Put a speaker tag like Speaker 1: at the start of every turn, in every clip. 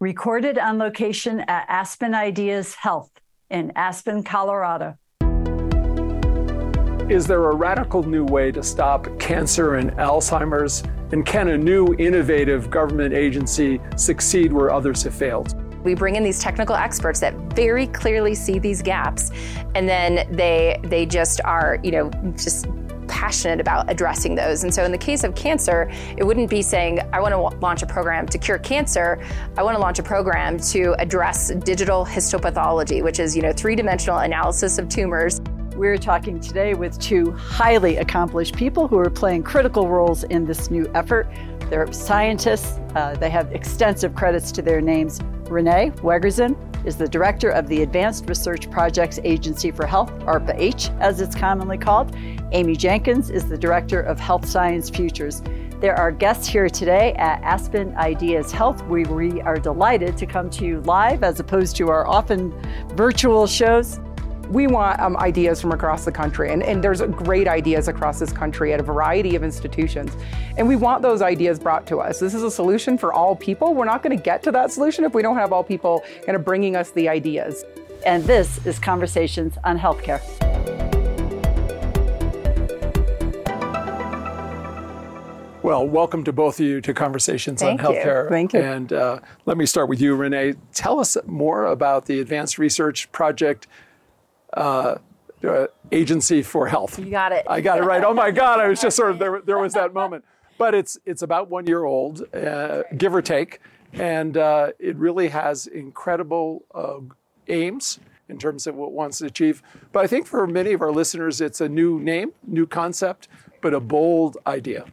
Speaker 1: recorded on location at Aspen Ideas Health in Aspen, Colorado.
Speaker 2: Is there a radical new way to stop cancer and Alzheimer's? And can a new innovative government agency succeed where others have failed?
Speaker 3: We bring in these technical experts that very clearly see these gaps, and then they they just are, you know, just passionate about addressing those. And so, in the case of cancer, it wouldn't be saying, I want to launch a program to cure cancer. I want to launch a program to address digital histopathology, which is, you know, three dimensional analysis of tumors.
Speaker 1: We're talking today with two highly accomplished people who are playing critical roles in this new effort. They're scientists, uh, they have extensive credits to their names. Renee Wegrzyn is the director of the Advanced Research Projects Agency for Health, ARPA H, as it's commonly called. Amy Jenkins is the director of Health Science Futures. There are guests here today at Aspen Ideas Health. We are delighted to come to you live as opposed to our often virtual shows
Speaker 4: we want um, ideas from across the country, and, and there's great ideas across this country at a variety of institutions. And we want those ideas brought to us. This is a solution for all people. We're not going to get to that solution if we don't have all people kind of bringing us the ideas.
Speaker 1: And this is Conversations on Healthcare.
Speaker 2: Well, welcome to both of you to Conversations
Speaker 3: Thank
Speaker 2: on Healthcare.
Speaker 3: You.
Speaker 1: Thank you.
Speaker 2: And uh, let me start with you, Renee. Tell us more about the Advanced Research Project uh, uh, Agency for Health.
Speaker 3: You got it.
Speaker 2: I got it right. Oh my God! I was just sort of there. There was that moment, but it's it's about one year old, uh, give or take, and uh, it really has incredible uh, aims in terms of what it wants to achieve. But I think for many of our listeners, it's a new name, new concept, but a bold idea.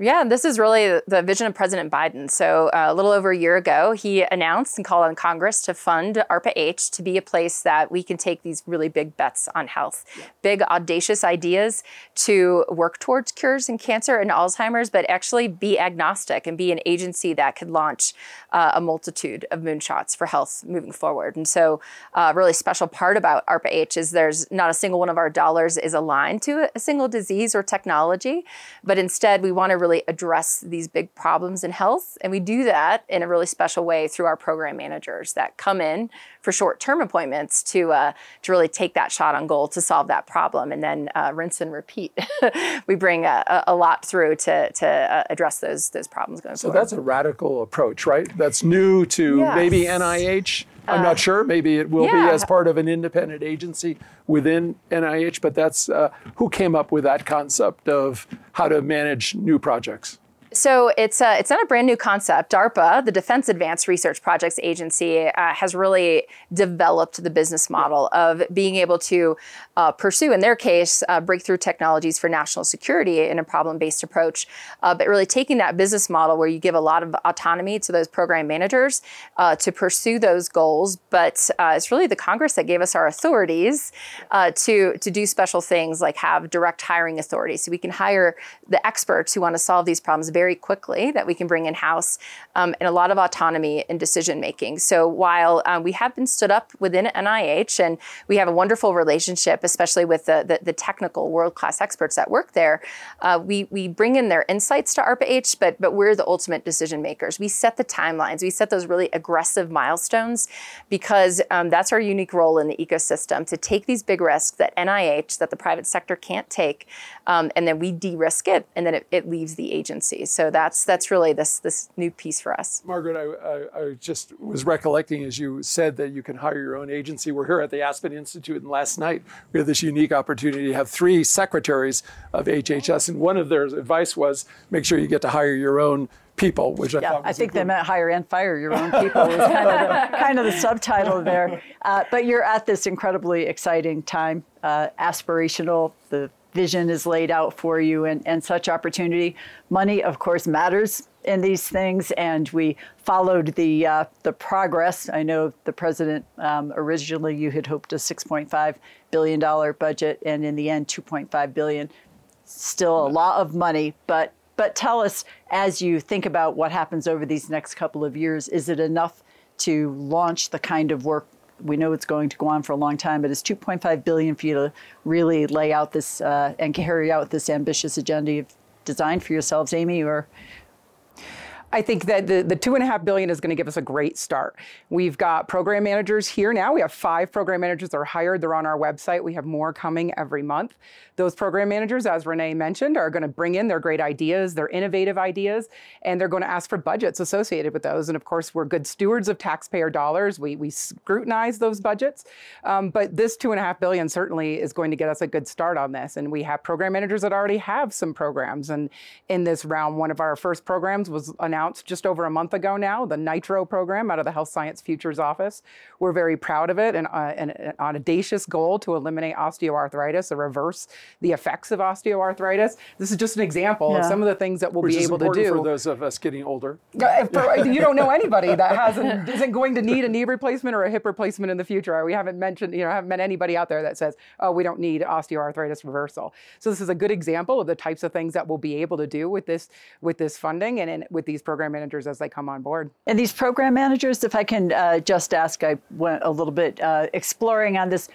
Speaker 3: Yeah, this is really the vision of President Biden. So, uh, a little over a year ago, he announced and called on Congress to fund ARPA H to be a place that we can take these really big bets on health, yeah. big, audacious ideas to work towards cures in cancer and Alzheimer's, but actually be agnostic and be an agency that could launch uh, a multitude of moonshots for health moving forward. And so, uh, a really special part about ARPA H is there's not a single one of our dollars is aligned to a single disease or technology, but instead, we want to really address these big problems in health. And we do that in a really special way through our program managers that come in for short term appointments to, uh, to really take that shot on goal to solve that problem and then uh, rinse and repeat. we bring a, a, lot through to, to uh, address those, those problems going
Speaker 2: so
Speaker 3: forward.
Speaker 2: So that's a radical approach, right? That's new to
Speaker 3: yes.
Speaker 2: maybe NIH. I'm not uh, sure. Maybe it will
Speaker 3: yeah.
Speaker 2: be as part of an independent agency within NIH, but that's uh, who came up with that concept of how to manage new projects.
Speaker 3: So it's uh, it's not a brand new concept. DARPA, the Defense Advanced Research Projects Agency, uh, has really developed the business model of being able to uh, pursue, in their case, uh, breakthrough technologies for national security in a problem-based approach. Uh, but really taking that business model where you give a lot of autonomy to those program managers uh, to pursue those goals. But it's really the Congress that gave us our authorities to to do special things like have direct hiring authority, so we can hire the experts who want to solve these problems very very quickly that we can bring in house um, and a lot of autonomy in decision making. So while um, we have been stood up within NIH and we have a wonderful relationship, especially with the, the, the technical world class experts that work there, uh, we, we bring in their insights to ARPA-H, but, but we're the ultimate decision makers. We set the timelines, we set those really aggressive milestones because um, that's our unique role in the ecosystem to take these big risks that NIH, that the private sector can't take, um, and then we de risk it, and then it, it leaves the agencies. So that's that's really this this new piece for us.
Speaker 2: Margaret, I, I, I, just was recollecting as you said that you can hire your own agency. We're here at the Aspen Institute, and last night we had this unique opportunity to have three secretaries of HHS, and one of their advice was make sure you get to hire your own people, which I
Speaker 1: yeah,
Speaker 2: thought
Speaker 1: I think
Speaker 2: important.
Speaker 1: they meant hire and fire your own people was kind of the, kind of the subtitle there. Uh, but you're at this incredibly exciting time, uh, aspirational. The vision is laid out for you and, and such opportunity. Money, of course, matters in these things, and we followed the uh, the progress. I know the president um, originally you had hoped a 6.5 billion dollar budget, and in the end, 2.5 billion. Still a lot of money, but but tell us as you think about what happens over these next couple of years, is it enough to launch the kind of work we know it's going to go on for a long time, but it's 2.5 billion for you to really lay out this uh, and carry out this ambitious agenda you've designed for yourselves, Amy, or
Speaker 4: I think that the, the two and a half billion is going to give us a great start. We've got program managers here now. We have five program managers that are hired. They're on our website. We have more coming every month. Those program managers, as Renee mentioned, are going to bring in their great ideas, their innovative ideas, and they're going to ask for budgets associated with those. And of course, we're good stewards of taxpayer dollars. We, we scrutinize those budgets. Um, but this two and a half billion certainly is going to get us a good start on this. And we have program managers that already have some programs. And in this round, one of our first programs was announced just over a month ago now, the NITRO program out of the Health Science Futures Office. We're very proud of it and, uh, and an audacious goal to eliminate osteoarthritis or reverse the effects of osteoarthritis. This is just an example yeah. of some of the things that we'll
Speaker 2: Which
Speaker 4: be able
Speaker 2: to
Speaker 4: do.
Speaker 2: for those of us getting older.
Speaker 4: For, you don't know anybody that hasn't isn't going to need a knee replacement or a hip replacement in the future. We haven't mentioned, you know, haven't met anybody out there that says, "Oh, we don't need osteoarthritis reversal." So this is a good example of the types of things that we'll be able to do with this with this funding and in, with these program managers as they come on board.
Speaker 1: And these program managers, if I can uh, just ask, I went a little bit uh, exploring on this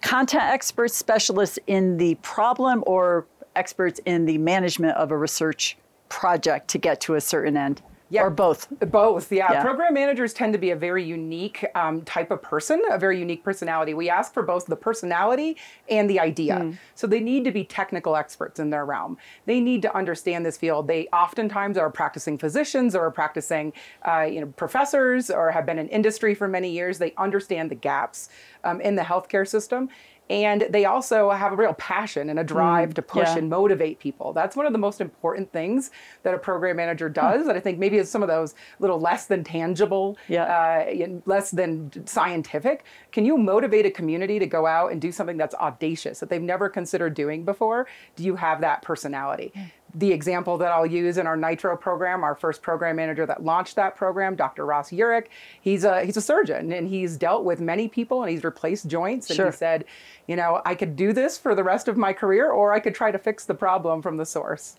Speaker 1: content experts, specialists in the problem, or experts in the management of a research project to get to a certain end? Yeah, or both.
Speaker 4: Both, yeah. yeah. Program managers tend to be a very unique um, type of person, a very unique personality. We ask for both the personality and the idea. Mm. So they need to be technical experts in their realm. They need to understand this field. They oftentimes are practicing physicians or practicing, uh, you know, professors or have been in industry for many years. They understand the gaps um, in the healthcare system and they also have a real passion and a drive mm, to push yeah. and motivate people. That's one of the most important things that a program manager does. Mm. That I think maybe is some of those little less than tangible, yeah. uh, less than scientific. Can you motivate a community to go out and do something that's audacious that they've never considered doing before? Do you have that personality? The example that I'll use in our Nitro program, our first program manager that launched that program, Dr. Ross Uhrich, he's a he's a surgeon and he's dealt with many people and he's replaced joints and sure. he said, you know, I could do this for the rest of my career or I could try to fix the problem from the source.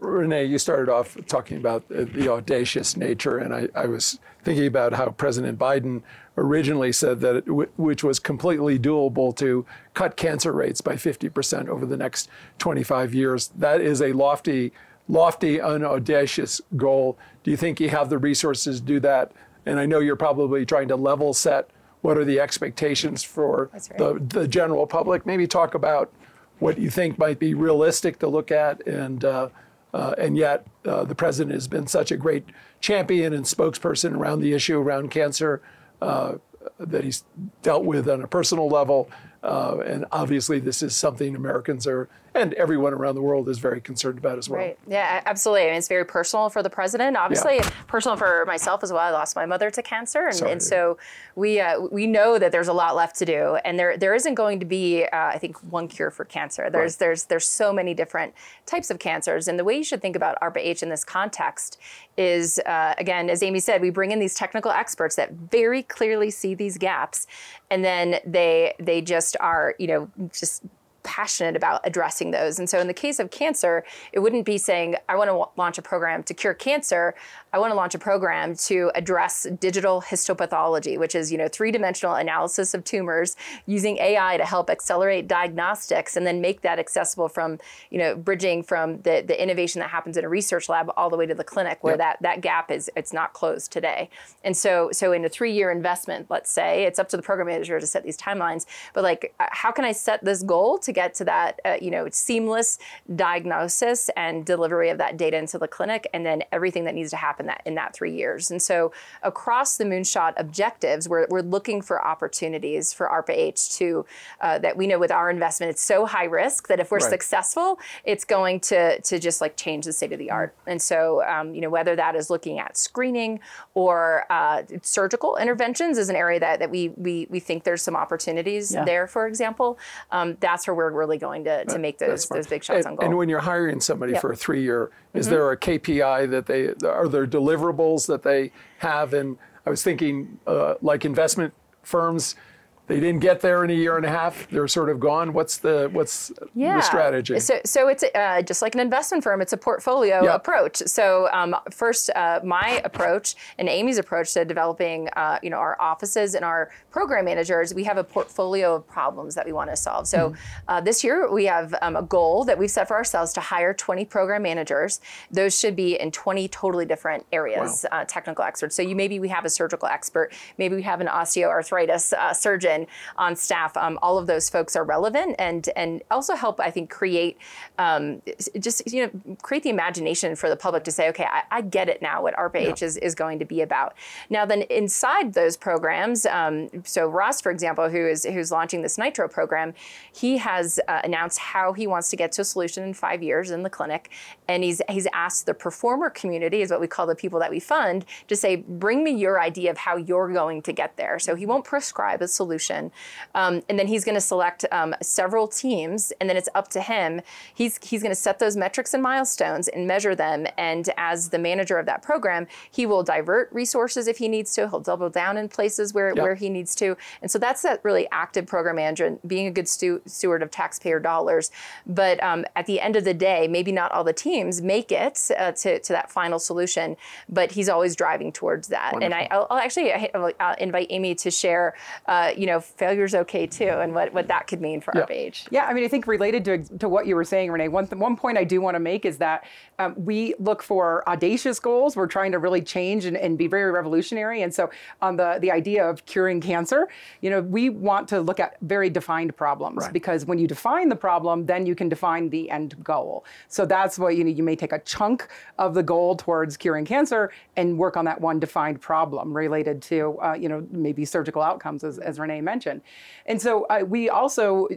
Speaker 2: Renee, you started off talking about the audacious nature, and I, I was thinking about how President Biden originally said that, it, which was completely doable to cut cancer rates by 50% over the next 25 years. That is a lofty, lofty, unaudacious goal. Do you think you have the resources to do that? And I know you're probably trying to level set what are the expectations for right. the, the general public. Maybe talk about what you think might be realistic to look at and uh, uh, and yet, uh, the president has been such a great champion and spokesperson around the issue around cancer uh, that he's dealt with on a personal level. Uh, and obviously, this is something Americans are and everyone around the world is very concerned about as well.
Speaker 3: Right. Yeah, absolutely. I mean, it's very personal for the president, obviously, yeah. personal for myself as well. I lost my mother to cancer, and, and so we uh, we know that there's a lot left to do, and there there isn't going to be, uh, I think, one cure for cancer. There's right. there's there's so many different types of cancers, and the way you should think about ARPA-H in this context is, uh, again, as Amy said, we bring in these technical experts that very clearly see these gaps, and then they they just are, you know, just passionate about addressing those. And so in the case of cancer, it wouldn't be saying, I want to w- launch a program to cure cancer. I want to launch a program to address digital histopathology, which is, you know, three-dimensional analysis of tumors using AI to help accelerate diagnostics and then make that accessible from, you know, bridging from the, the innovation that happens in a research lab all the way to the clinic where yep. that, that gap is, it's not closed today. And so, so in a three-year investment, let's say, it's up to the program manager to set these timelines, but like, uh, how can I set this goal to get to that, uh, you know, seamless diagnosis and delivery of that data into the clinic, and then everything that needs to happen that in that three years. And so across the moonshot objectives, we're, we're looking for opportunities for ARPA-H to uh, that we know with our investment, it's so high risk that if we're right. successful, it's going to to just like change the state of the art. And so, um, you know, whether that is looking at screening or uh, surgical interventions is an area that, that we, we we think there's some opportunities yeah. there. For example, um, that's where we're we're really going to, to make those those big shots
Speaker 2: and,
Speaker 3: on goal.
Speaker 2: And when you're hiring somebody yep. for a three year, is mm-hmm. there a KPI that they are there deliverables that they have? And I was thinking, uh, like investment firms, they didn't get there in a year and a half. They're sort of gone. What's the what's the strategy?
Speaker 3: So, so it's uh, just like an investment firm. It's a portfolio
Speaker 2: Yeah.
Speaker 3: approach. So um, first, uh, my approach and Amy's approach to developing, uh, you know, our offices and our program managers, we have a portfolio of problems that we want to solve. So uh, this year we have um, a goal that we've set for ourselves to hire 20 program managers. Those should be in 20 totally different areas, uh, technical experts. So you maybe we have a surgical expert, maybe we have an osteoarthritis uh, surgeon on staff. Um, all of those folks are relevant and and also help, I think, create um, just you know create the imagination for the public to say, okay, I, I get it now what ARPA-H is, is going to be about. Now then inside those programs, um, so Ross, for example, who is who's launching this Nitro program, he has uh, announced how he wants to get to a solution in five years in the clinic, and he's he's asked the performer community, is what we call the people that we fund, to say, bring me your idea of how you're going to get there. So he won't prescribe a solution, um, and then he's going to select um, several teams, and then it's up to him. He's he's going to set those metrics and milestones and measure them. And as the manager of that program, he will divert resources if he needs to. He'll double down in places where,
Speaker 2: Yeah.
Speaker 3: where he needs to. And so that's that really active program management, being a good stu- steward of taxpayer dollars. But um, at the end of the day, maybe not all the teams make it uh, to, to that final solution, but he's always driving towards that. And I, I'll, I'll actually I'll invite Amy to share, uh, you know, failure's okay too, and what, what that could mean for
Speaker 2: Yeah.
Speaker 3: ARPA-H.
Speaker 4: Yeah, I mean, I think related to, to what you were saying, Renee, one, th- one point I do want to make is that um, we look for audacious goals. We're trying to really change and, and be very revolutionary. And so, on the, the idea of curing cancer, you know, we want to look at very defined problems
Speaker 2: Right.
Speaker 4: because when you define the problem, then you can define the end goal. So, that's what you know, you may take a chunk of the goal towards curing cancer and work on that one defined problem related to, uh, you know, maybe surgical outcomes, as, as Renee mentioned. And so, uh, we also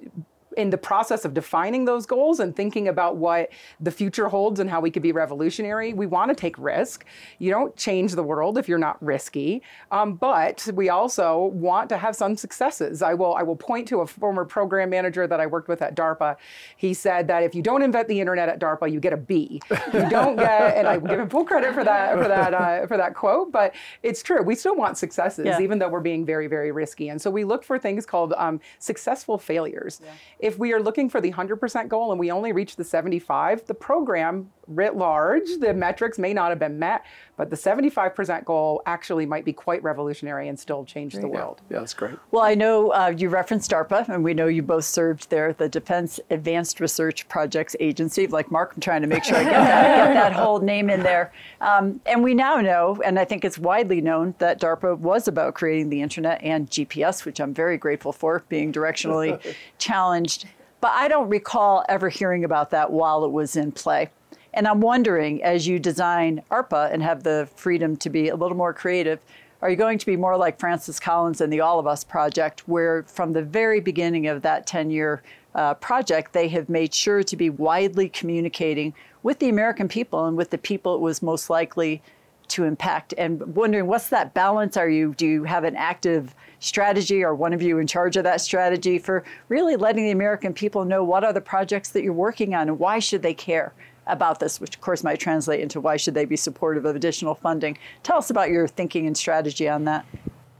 Speaker 4: in the process of defining those goals and thinking about what the future holds and how we could be revolutionary, we want to take risk. You don't change the world if you're not risky, um, but we also want to have some successes. I will I will point to a former program manager that I worked with at DARPA. He said that if you don't invent the internet at DARPA, you get a B. You don't get, and I give him full credit for that for that uh, for that quote. But it's true. We still want successes,
Speaker 1: Yeah.
Speaker 4: even though we're being very very risky. And so we look for things called um, successful failures. If we are looking for the 100% goal and we only reach the 75, the program writ large, the metrics may not have been met, but the 75% goal actually might be quite revolutionary and still change the world.
Speaker 2: Yeah, that's great.
Speaker 1: Well, I know uh, you referenced DARPA, and we know you both served there, the Defense Advanced Research Projects Agency. Like Mark, I'm trying to make sure I get that, get that whole name in there. Um, and we now know, and I think it's widely known, that DARPA was about creating the internet and GPS, which I'm very grateful for, being directionally challenged. But I don't recall ever hearing about that while it was in play. And I'm wondering, as you design ARPA and have the freedom to be a little more creative, are you going to be more like Francis Collins and the All of Us project, where from the very beginning of that 10 year uh, project, they have made sure to be widely communicating with the American people and with the people it was most likely to impact? And wondering what's that balance? Are you do you have an active strategy? Or one of you in charge of that strategy for really letting the american people know what are the projects that you're working on and why should they care about this which of course might translate into why should they be supportive of additional funding. Tell us about your thinking and strategy on that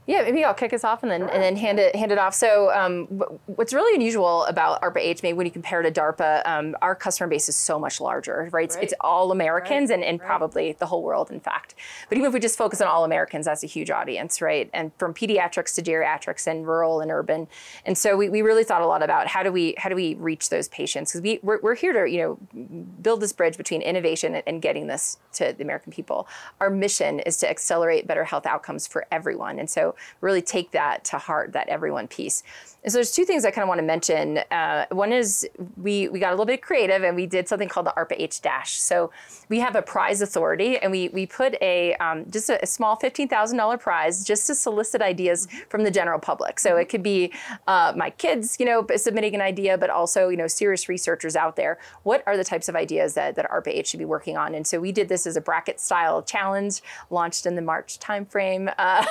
Speaker 3: Yeah, maybe I'll kick us off and then and then hand it hand it off. So, um, what's really unusual about ARPA H, maybe when you compare to DARPA, um, our customer base is so much larger, right? It's, it's all Americans and, and probably the whole world, in fact. But even if we just focus on all Americans, that's a huge audience, right? And from pediatrics to geriatrics and rural and urban, and so we, we really thought a lot about how do we how do we reach those patients because we we're, we're here to you know build this bridge between innovation and, and getting this to the American people. Our mission is to accelerate better health outcomes for everyone, and so really take that to heart, that everyone piece. And so there's two things I kind of want to mention. Uh, one is we we got a little bit creative and we did something called the ARPA H Dash. So we have a prize authority and we we put a um, just a, a small fifteen thousand dollar prize just to solicit ideas from the general public. So it could be uh, my kids, you know, submitting an idea, but also you know serious researchers out there. What are the types of ideas that that ARPA H should be working on? And so we did this as a bracket style challenge launched in the March timeframe, uh,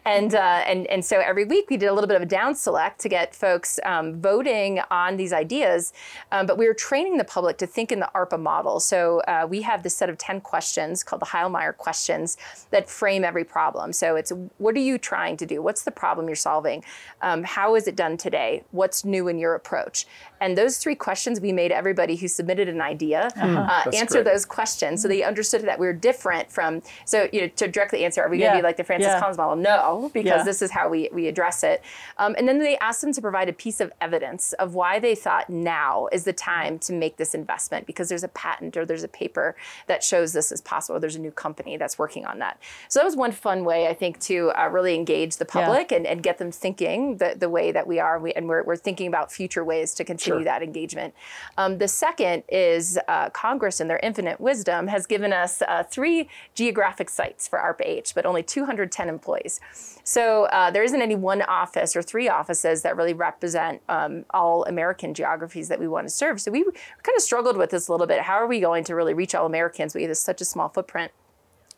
Speaker 3: and and, uh, and, and so every week we did a little bit of a down select to get folks um, voting on these ideas. Um, but we were training the public to think in the ARPA model. So uh, we have this set of 10 questions called the Heilmeier questions that frame every problem. So it's what are you trying to do? What's the problem you're solving? Um, how is it done today? What's new in your approach? And those three questions, we made everybody who submitted an idea uh,
Speaker 2: That's
Speaker 3: answer
Speaker 2: great.
Speaker 3: those questions, so they understood that we are different from. So you know, to directly answer, are we going to be like the Francis
Speaker 1: Yeah.
Speaker 3: Collins model? No, because
Speaker 1: Yeah.
Speaker 3: this is how we we address it. Um, and then they asked them to provide a piece of evidence of why they thought now is the time to make this investment because there's a patent or there's a paper that shows this is possible. Or there's a new company that's working on that. So that was one fun way I think to uh, really engage the public and, and get them thinking the, the way that we are. We, and we're, we're thinking about future ways to continue
Speaker 2: Sure.
Speaker 3: that engagement. Um, the second is uh, Congress, in their infinite wisdom, has given us uh, three geographic sites for ARPA-H, but only 210 employees. So uh, there isn't any one office or three offices that really represent um, all American geographies that we want to serve. So we kind of struggled with this a little bit. How are we going to really reach all Americans? We have such a small footprint.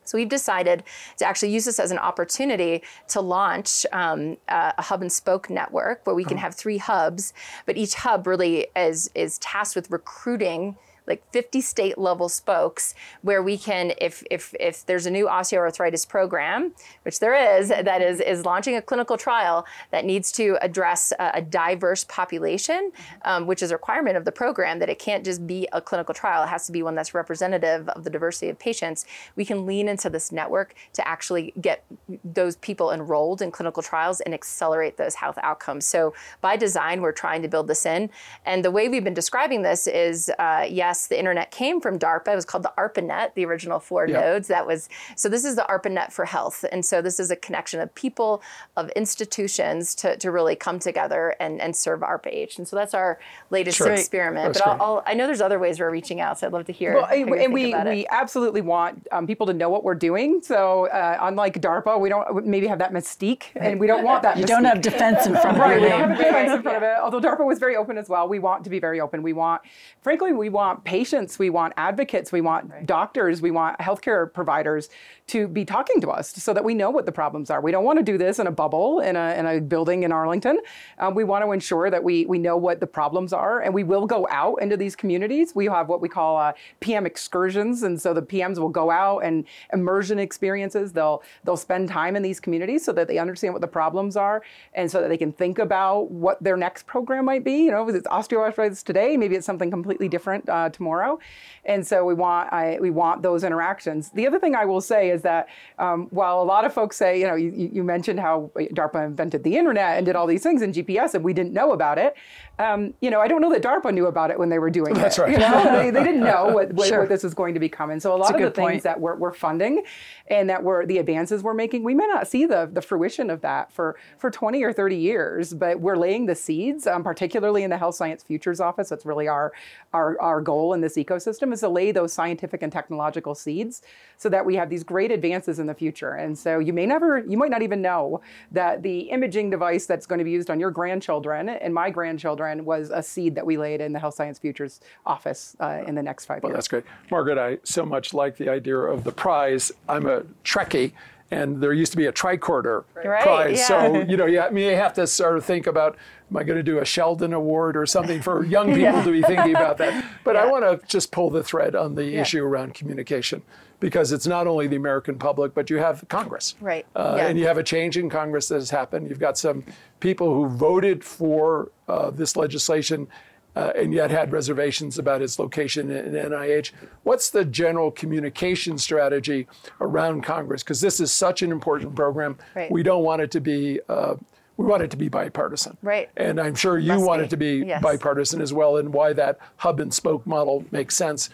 Speaker 3: So we've decided to actually use this as an opportunity to launch um, a a hub and spoke network where we can have three hubs, but each hub really is is tasked with recruiting like 50 state level spokes where we can if if if there's a new osteoarthritis program which there is that is is launching a clinical trial that needs to address a, a diverse population um, which is a requirement of the program that it can't just be a clinical trial. It has to be one that's representative of the diversity of patients. We can lean into this network to actually get those people enrolled in clinical trials and accelerate those health outcomes. So by design we're trying to build this in. And the way we've been describing this is uh, yes the internet came from darpa it was called the arpanet the original four
Speaker 2: Yeah.
Speaker 3: nodes that was so this is the arpanet for health and so this is a connection of people of institutions to, to really come together and, and serve ARPA-H. and so that's our latest
Speaker 2: Sure.
Speaker 3: experiment
Speaker 2: That's
Speaker 3: but I'll. I'll, i know there's other ways we're reaching out so i'd love to hear
Speaker 4: Well,
Speaker 3: how
Speaker 4: and,
Speaker 3: think
Speaker 4: and we,
Speaker 3: about it.
Speaker 4: we absolutely want um, people to know what we're doing. So, uh, unlike DARPA, we don't maybe have that mystique, and we don't want that.
Speaker 1: You don't
Speaker 4: mystique.
Speaker 1: have defense in front of
Speaker 4: Right,
Speaker 1: your
Speaker 4: we don't have a defense in front of it. Although DARPA was very open as well. We want to be very open. We want, frankly, we want patients, we want advocates, we want doctors, we want healthcare providers to be talking to us so that we know what the problems are. We don't want to do this in a bubble in a, in a building in Arlington. Um, we want to ensure that we we know what the problems are, and we will go out into these communities. We have what we call uh, PM excursions, and so the PMs will go out and immersion experiences. They'll they'll spend time in these communities so that they understand what the problems are, and so that they can think about what their next program might be. You know, if it's osteoarthritis today, maybe it's something completely different uh, tomorrow, and so we want I, we want those interactions. The other thing I will say is that um, while a lot of folks say, you know, you, you mentioned how DARPA invented the internet and did all these things in GPS, and we didn't know about it. Um, you know, I don't know that DARPA knew about it when they were doing it.
Speaker 2: That's right.
Speaker 4: You know, they, they didn't know what, what,
Speaker 1: Sure.
Speaker 4: what this was going to become. And so a lot
Speaker 1: a
Speaker 4: of the things
Speaker 1: point.
Speaker 4: that we're, we're funding and that we're the advances we're making, we may not see the, the fruition of that for, for 20 or 30 years, but we're laying the seeds, um, particularly in the Health Science Futures Office. That's really our, our, our goal in this ecosystem is to lay those scientific and technological seeds so that we have these great advances in the future. And so you may never, you might not even know that the imaging device that's going to be used on your grandchildren and my grandchildren was a seed that we laid in the Health Science Futures Office uh, in the next five
Speaker 2: Well,
Speaker 4: years.
Speaker 2: that's great. Margaret, I so much like the idea of the prize. I'm a Trekkie, and there used to be a tricorder
Speaker 3: Right,
Speaker 2: prize.
Speaker 3: yeah.
Speaker 2: So, you know, you may have to sort of think about, am I going to do a Sheldon Award or something for young people to be thinking about that? But I want to just pull the thread on the issue around communication because it's not only the American public, but you have Congress.
Speaker 3: Right,
Speaker 2: Uh,
Speaker 3: yeah.
Speaker 2: And you have a change in Congress that has happened. You've got some people who voted for uh, this legislation uh, and yet had reservations about its location in NIH. What's the general communication strategy around Congress? Because this is such an important program.
Speaker 3: Right.
Speaker 2: We don't want it to be. Uh, we want it to be bipartisan.
Speaker 3: Right.
Speaker 2: And I'm sure you
Speaker 3: Must
Speaker 2: want
Speaker 3: be.
Speaker 2: it to be
Speaker 3: Yes.
Speaker 2: bipartisan as well, and why that hub and spoke model makes sense.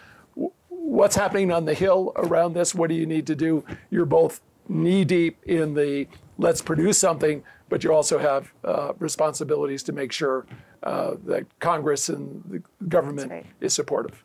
Speaker 2: What's happening on the Hill around this? What do you need to do? You're both knee deep in the let's produce something, but you also have uh, responsibilities to make sure Uh, that Congress and the government
Speaker 3: right.
Speaker 2: is supportive.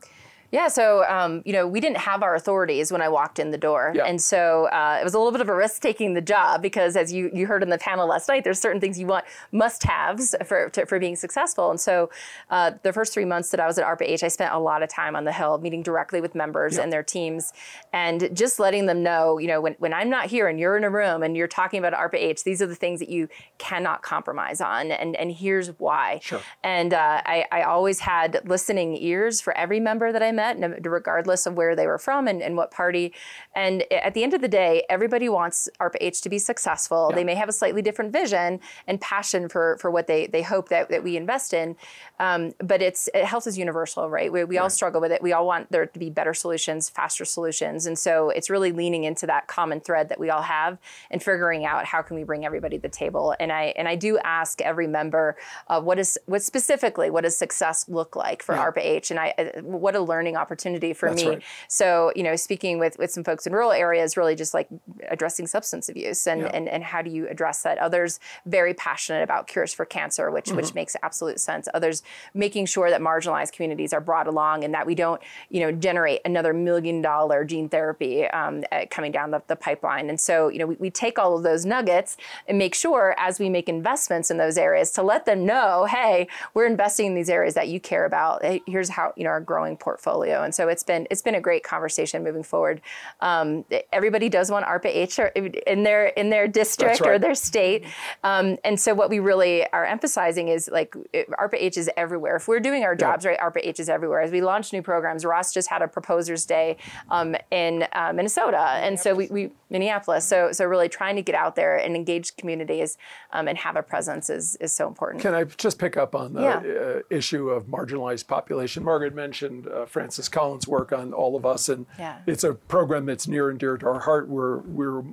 Speaker 3: Yeah, so um, you know, we didn't have our authorities when I walked in the door,
Speaker 2: Yeah.
Speaker 3: and so uh, it was a little bit of a risk taking the job because, as you, you heard in the panel last night, there's certain things you want must-haves for to, for being successful. And so, uh, the first three months that I was at ARPA-H, I spent a lot of time on the Hill, meeting directly with members and their teams, and just letting them know, you know, when, when I'm not here and you're in a room and you're talking about ARPA-H, these are the things that you cannot compromise on, and and here's why.
Speaker 2: Sure.
Speaker 3: And uh, I, I always had listening ears for every member that I met, regardless of where they were from and, and what party. And at the end of the day, everybody wants ARPA-H to be successful. They may have a slightly different vision and passion for, for what they, they hope that, that we invest in. Um, but it's it, health is universal, right? We, we all struggle with it. We all want there to be better solutions, faster solutions. And so it's really leaning into that common thread that we all have and figuring out how can we bring everybody to the table. And I and I do ask every member, uh, what is what specifically what does success look like for ARPA-H? And I uh, what a learning opportunity for
Speaker 2: That's
Speaker 3: me.
Speaker 2: right.
Speaker 3: So you know, speaking with with some folks in rural areas, really just like addressing substance abuse and
Speaker 2: Yeah.
Speaker 3: and, and how do you address that? Others very passionate about cures for cancer, which which
Speaker 2: Mm-hmm.
Speaker 3: makes absolute sense. Others making sure that marginalized communities are brought along and that we don't you know generate another million dollar gene therapy um, coming down the, the pipeline. And so you know we, we take all of those nuggets and make sure as we make investments in those areas to let them know, hey, we're investing in these areas that you care about. Here's how you know our growing portfolio. And so it's been it's been a great conversation moving forward. Um, everybody does want ARPA H in their in their district
Speaker 2: right.
Speaker 3: or their state. Um, and so what we really are emphasizing is like it- ARPA H is everywhere. If we're doing our jobs right, ARPA H is everywhere. As we launch new programs, Ross just had a proposers day um, in uh, Minnesota, and so we, we Minneapolis. So so really trying to get out there and engage communities um, and have a presence is is so important.
Speaker 2: Can I just pick up on the
Speaker 3: Yeah.
Speaker 2: uh, issue of marginalized population? Margaret mentioned uh, Francis Collins' work on All of Us, and
Speaker 3: Yeah.
Speaker 2: it's a program that's near and dear to our heart. We're we're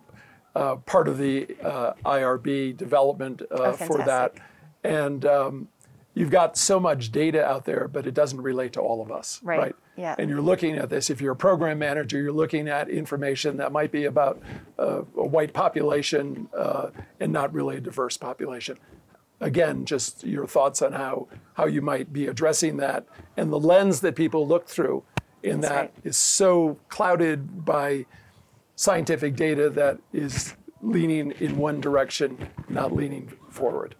Speaker 2: uh, part of the uh, IRB development uh, for that, and um, you've got so much data out there, but it doesn't relate to all of us,
Speaker 3: Right. Yeah.
Speaker 2: And you're looking at this. If you're a program manager, you're looking at information that might be about uh, a white population uh, and not really a diverse population again, just your thoughts on how, how you might be addressing that. And the lens that people look through in
Speaker 3: That's
Speaker 2: that is
Speaker 3: right.
Speaker 2: so clouded by scientific data that is leaning in one direction, not leaning forward.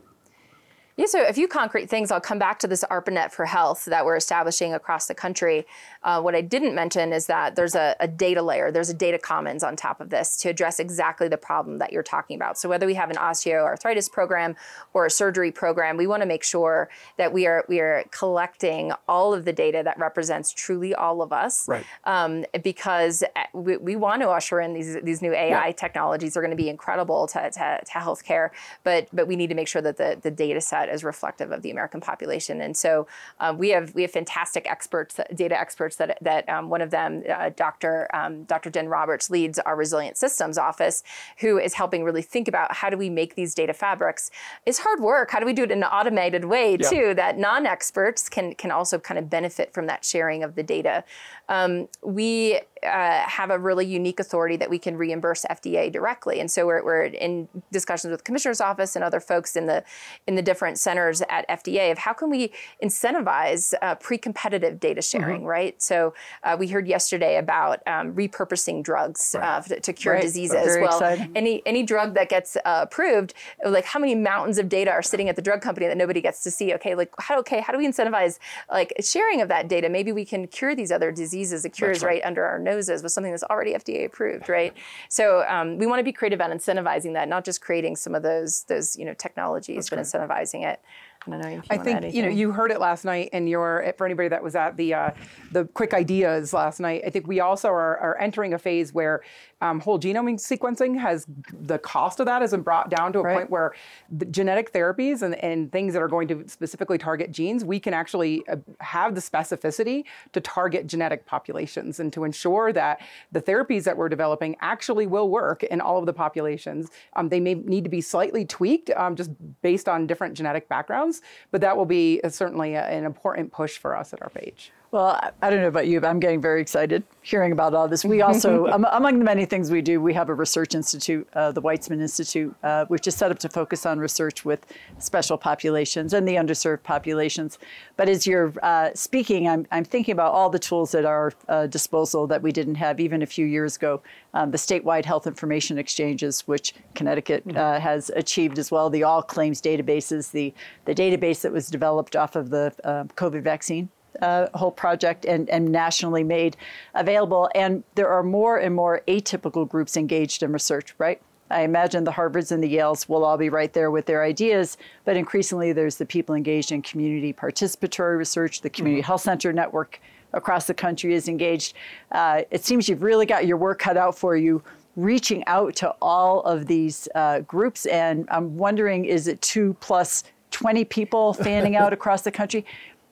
Speaker 3: Yeah, so a few concrete things. I'll come back to this ARPANET for Health that we're establishing across the country. Uh, what I didn't mention is that there's a, a data layer, there's a data commons on top of this to address exactly the problem that you're talking about. So whether we have an osteoarthritis program or a surgery program, we want to make sure that we are we are collecting all of the data that represents truly all of us.
Speaker 2: Right.
Speaker 3: Um, because uh, we, we want to usher in these these new AI
Speaker 2: Yeah.
Speaker 3: technologies are going to be incredible to, to, to healthcare, but but we need to make sure that the, the data set is reflective of the American population. And so uh, we have we have fantastic experts, data experts that that um, one of them, uh, Dr. Um, Dr. Den Roberts, leads our Resilient Systems office, who is helping really think about how do we make these data fabrics. It's hard work. How do we do it in an automated way
Speaker 2: Yeah.
Speaker 3: too that non-experts can can also kind of benefit from that sharing of the data. Um, we uh, have a really unique authority that we can reimburse FDA directly, and so we're, we're in discussions with the commissioner's office and other folks in the in the different centers at FDA of how can we incentivize uh, pre-competitive data sharing, right? So uh, we heard yesterday about um, repurposing drugs uh, to, to cure
Speaker 1: Right.
Speaker 3: diseases. Well,
Speaker 1: exciting.
Speaker 3: any any drug that gets uh, approved, like how many mountains of data are sitting at the drug company that nobody gets to see? Okay, like how okay, how do we incentivize like sharing of that data? Maybe we can cure these other diseases. The cure is
Speaker 2: right.
Speaker 3: right under our noses with something that's already FDA approved, right? So um, we want to be creative about incentivizing that, not just creating some of those those you know technologies, but incentivizing it. I don't know if you
Speaker 4: I
Speaker 3: want to add
Speaker 4: think you know you heard it last night, and your for anybody that was at the uh, the quick ideas last night. I think we also are, are entering a phase where um, whole genome sequencing has the cost of that has been brought down to a
Speaker 1: Right.
Speaker 4: point where the genetic therapies and, and things that are going to specifically target genes, we can actually uh, have the specificity to target genetic populations and to ensure that the therapies that we're developing actually will work in all of the populations. Um, they may need to be slightly tweaked um, just based on different genetic backgrounds, but that will be uh, certainly a- an important push for us at ARPA-H.
Speaker 1: Well, I- don't know about you, but I'm getting very excited hearing about all this. We also, am- among the many things we do, we have a research institute, uh, the Weitzman Institute, uh, which is set up to focus on research with special populations and the underserved populations. But as you're uh, speaking, I'm, I'm thinking about all the tools at our uh, disposal that we didn't have even a few years ago. Um, the statewide health information exchanges, which Connecticut uh, has achieved as well, the all claims databases, the, the database that was developed off of the uh, COVID vaccine uh, whole project and, and nationally made available. And there are more and more atypical groups engaged in research, right? I imagine the Harvards and the Yales will all be right there with their ideas, but increasingly there's the people engaged in community participatory research, the Community Health Center Network across the country is engaged. Uh, it seems you've really got your work cut out for you reaching out to all of these uh, groups. And I'm wondering is it two plus 20 people fanning out across the country?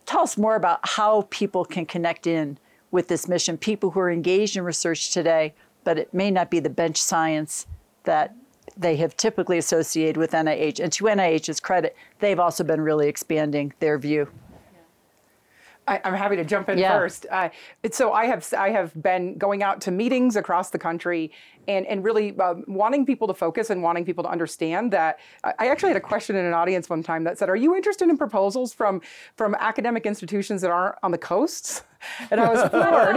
Speaker 1: Tell us more about how people can connect in with this mission, people who are engaged in research today, but it may not be the bench science that they have typically associated with NIH. And to NIH's credit, they've also been really expanding their view.
Speaker 4: I, I'm happy to jump in
Speaker 1: Yeah.
Speaker 4: first. Uh, so I have I have been going out to meetings across the country and and really um, wanting people to focus and wanting people to understand that. I actually had a question in an audience one time that said, "Are you interested in proposals from from academic institutions that aren't on the coasts?" And I was floored.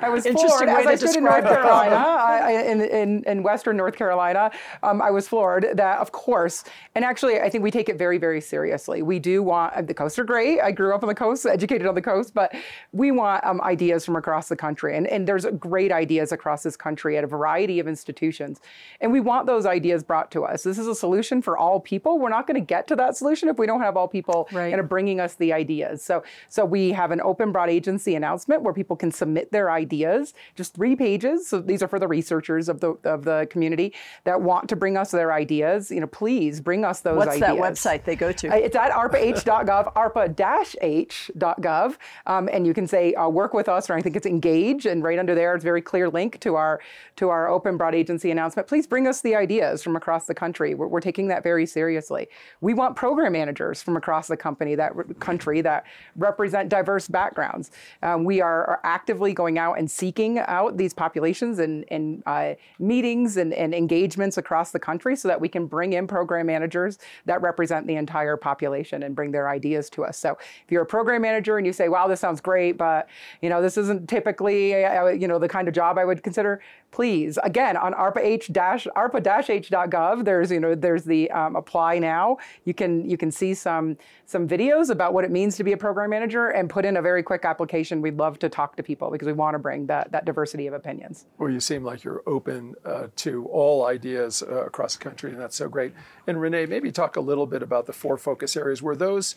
Speaker 4: I was
Speaker 1: Interesting
Speaker 4: floored
Speaker 1: way
Speaker 4: as
Speaker 1: to
Speaker 4: I stood in North. Carolina, I, I, in, in in Western North Carolina. Um, I was floored that, of course, and actually, I think we take it very very seriously. We do want the coasts are great. I grew up on the coast, educated on the coast, but we want um, ideas from across the country, and and there's great ideas across this country at a variety of institutions, and we want those ideas brought to us. This is a solution for all people. We're not going to get to that solution if we don't have all people
Speaker 1: Right.
Speaker 4: kind of bringing us the ideas. So so we have an open broad agency announcement where people can submit their ideas, just three pages. So these are for the researchers of the of the community that want to bring us their ideas. You know, please bring us those
Speaker 1: What's
Speaker 4: ideas.
Speaker 1: that website they go to?
Speaker 4: Uh, It's at arpah.gov, arpa-h.gov, um, and you can say uh, work with us, or I think it's engage, and right under there, it's a very clear link to our to our open broad agency announcement. Please bring us the ideas from across the country. We're, we're taking that very seriously. We want program managers from across the company that country that represent diverse backgrounds. Um, we are, are actively going out and seeking out these populations and, and uh, meetings and, and engagements across the country so that we can bring in program managers that represent the entire population and bring their ideas to us. So if you're a program manager and you say, "Wow, this sounds great," but you know this isn't typically uh, you know the kind of job I would consider, please again on arpa-h arpa-h.gov there's you know there's the um, apply now you can you can see some some videos about what it means to be a program manager and put in a very quick application we'd love to talk to people because we want to bring that that diversity of opinions
Speaker 2: Well, you seem like you're open uh, to all ideas uh, across the country, and that's so great. And Renee, maybe talk a little bit about the four focus areas. Were those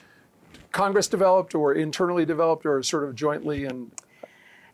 Speaker 2: Congress developed, or internally developed, or sort of jointly? And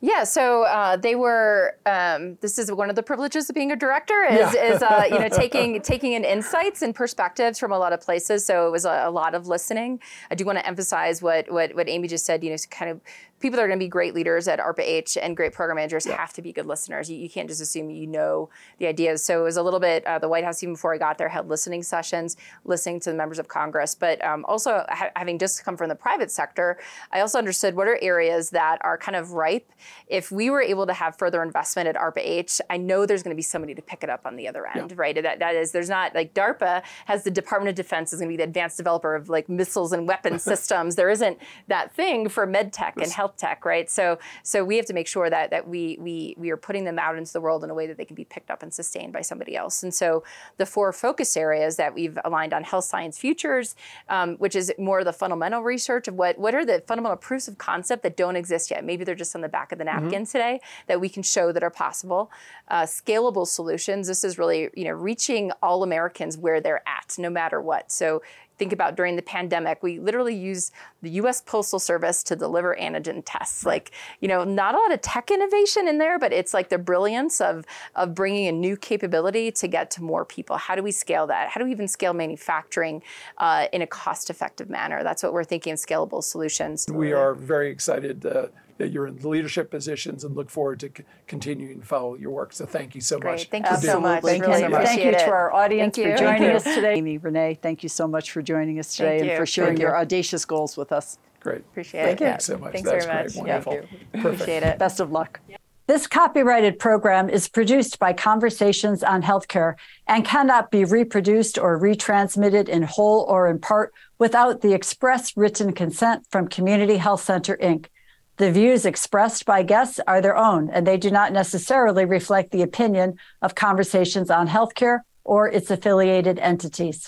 Speaker 3: Yeah, so uh, they were. Um, this is one of the privileges of being a director is,
Speaker 2: Yeah.
Speaker 3: is uh, you know taking taking in insights and perspectives from a lot of places. So it was a, a lot of listening. I do want to emphasize what what what Amy just said. You know, kind of people that are going to be great leaders at ARPA H and great program managers have to be good listeners. You, you can't just assume you know the ideas. So it was a little bit. Uh, the White House even before I got there had listening sessions, listening to the members of Congress, but um, also ha- having just come from the private sector, I also understood what are areas that are kind of ripe. If we were able to have further investment at ARPA H, I know there's going to be somebody to pick it up on the other end, right? That that is there's not like DARPA has the Department of Defense is going to be the advanced developer of like missiles and weapons systems. There isn't that thing for med tech and health tech, right? So so we have to make sure that that we we we are putting them out into the world in a way that they can be picked up and sustained by somebody else. And so the four focus areas that we've aligned on health science futures, um, which is more of the fundamental research of what what are the fundamental proofs of concept that don't exist yet. Maybe they're just on the back of the napkin today that we can show that are possible. Uh, scalable solutions. This is really you know reaching all Americans where they're at, no matter what. So think about during the pandemic, we literally use the US Postal Service to deliver antigen tests. Like, you know, not a lot of tech innovation in there, but it's like the brilliance of, of bringing a new capability to get to more people. How do we scale that? How do we even scale manufacturing uh, in a cost effective manner? That's what we're thinking of scalable solutions.
Speaker 2: we are very excited uh, that you're in leadership positions and look forward to c- continuing to follow your work. So thank you so
Speaker 3: Great.
Speaker 2: much.
Speaker 3: Thank you so much.
Speaker 1: Thank
Speaker 3: Really
Speaker 1: you.
Speaker 3: appreciate
Speaker 1: Thank you to our audience
Speaker 3: Thank
Speaker 1: for joining us today. Amy, Renee, thank you so much for joining us today
Speaker 3: Thank
Speaker 1: and
Speaker 3: you.
Speaker 1: for sharing
Speaker 3: Thank
Speaker 1: your audacious goals with us.
Speaker 2: Great.
Speaker 3: Appreciate it.
Speaker 2: Thank
Speaker 3: it.
Speaker 2: you so much.
Speaker 3: Thanks
Speaker 2: That's
Speaker 3: very
Speaker 2: great.
Speaker 3: much.
Speaker 2: Wonderful.
Speaker 3: Yeah. Appreciate it.
Speaker 1: Best of luck. This copyrighted program is produced by Conversations on Healthcare and cannot be reproduced or retransmitted in whole or in part without the express written consent from Community Health Center, Inc. The views expressed by guests are their own, and they do not necessarily reflect the opinion of Conversations on Healthcare or its affiliated entities.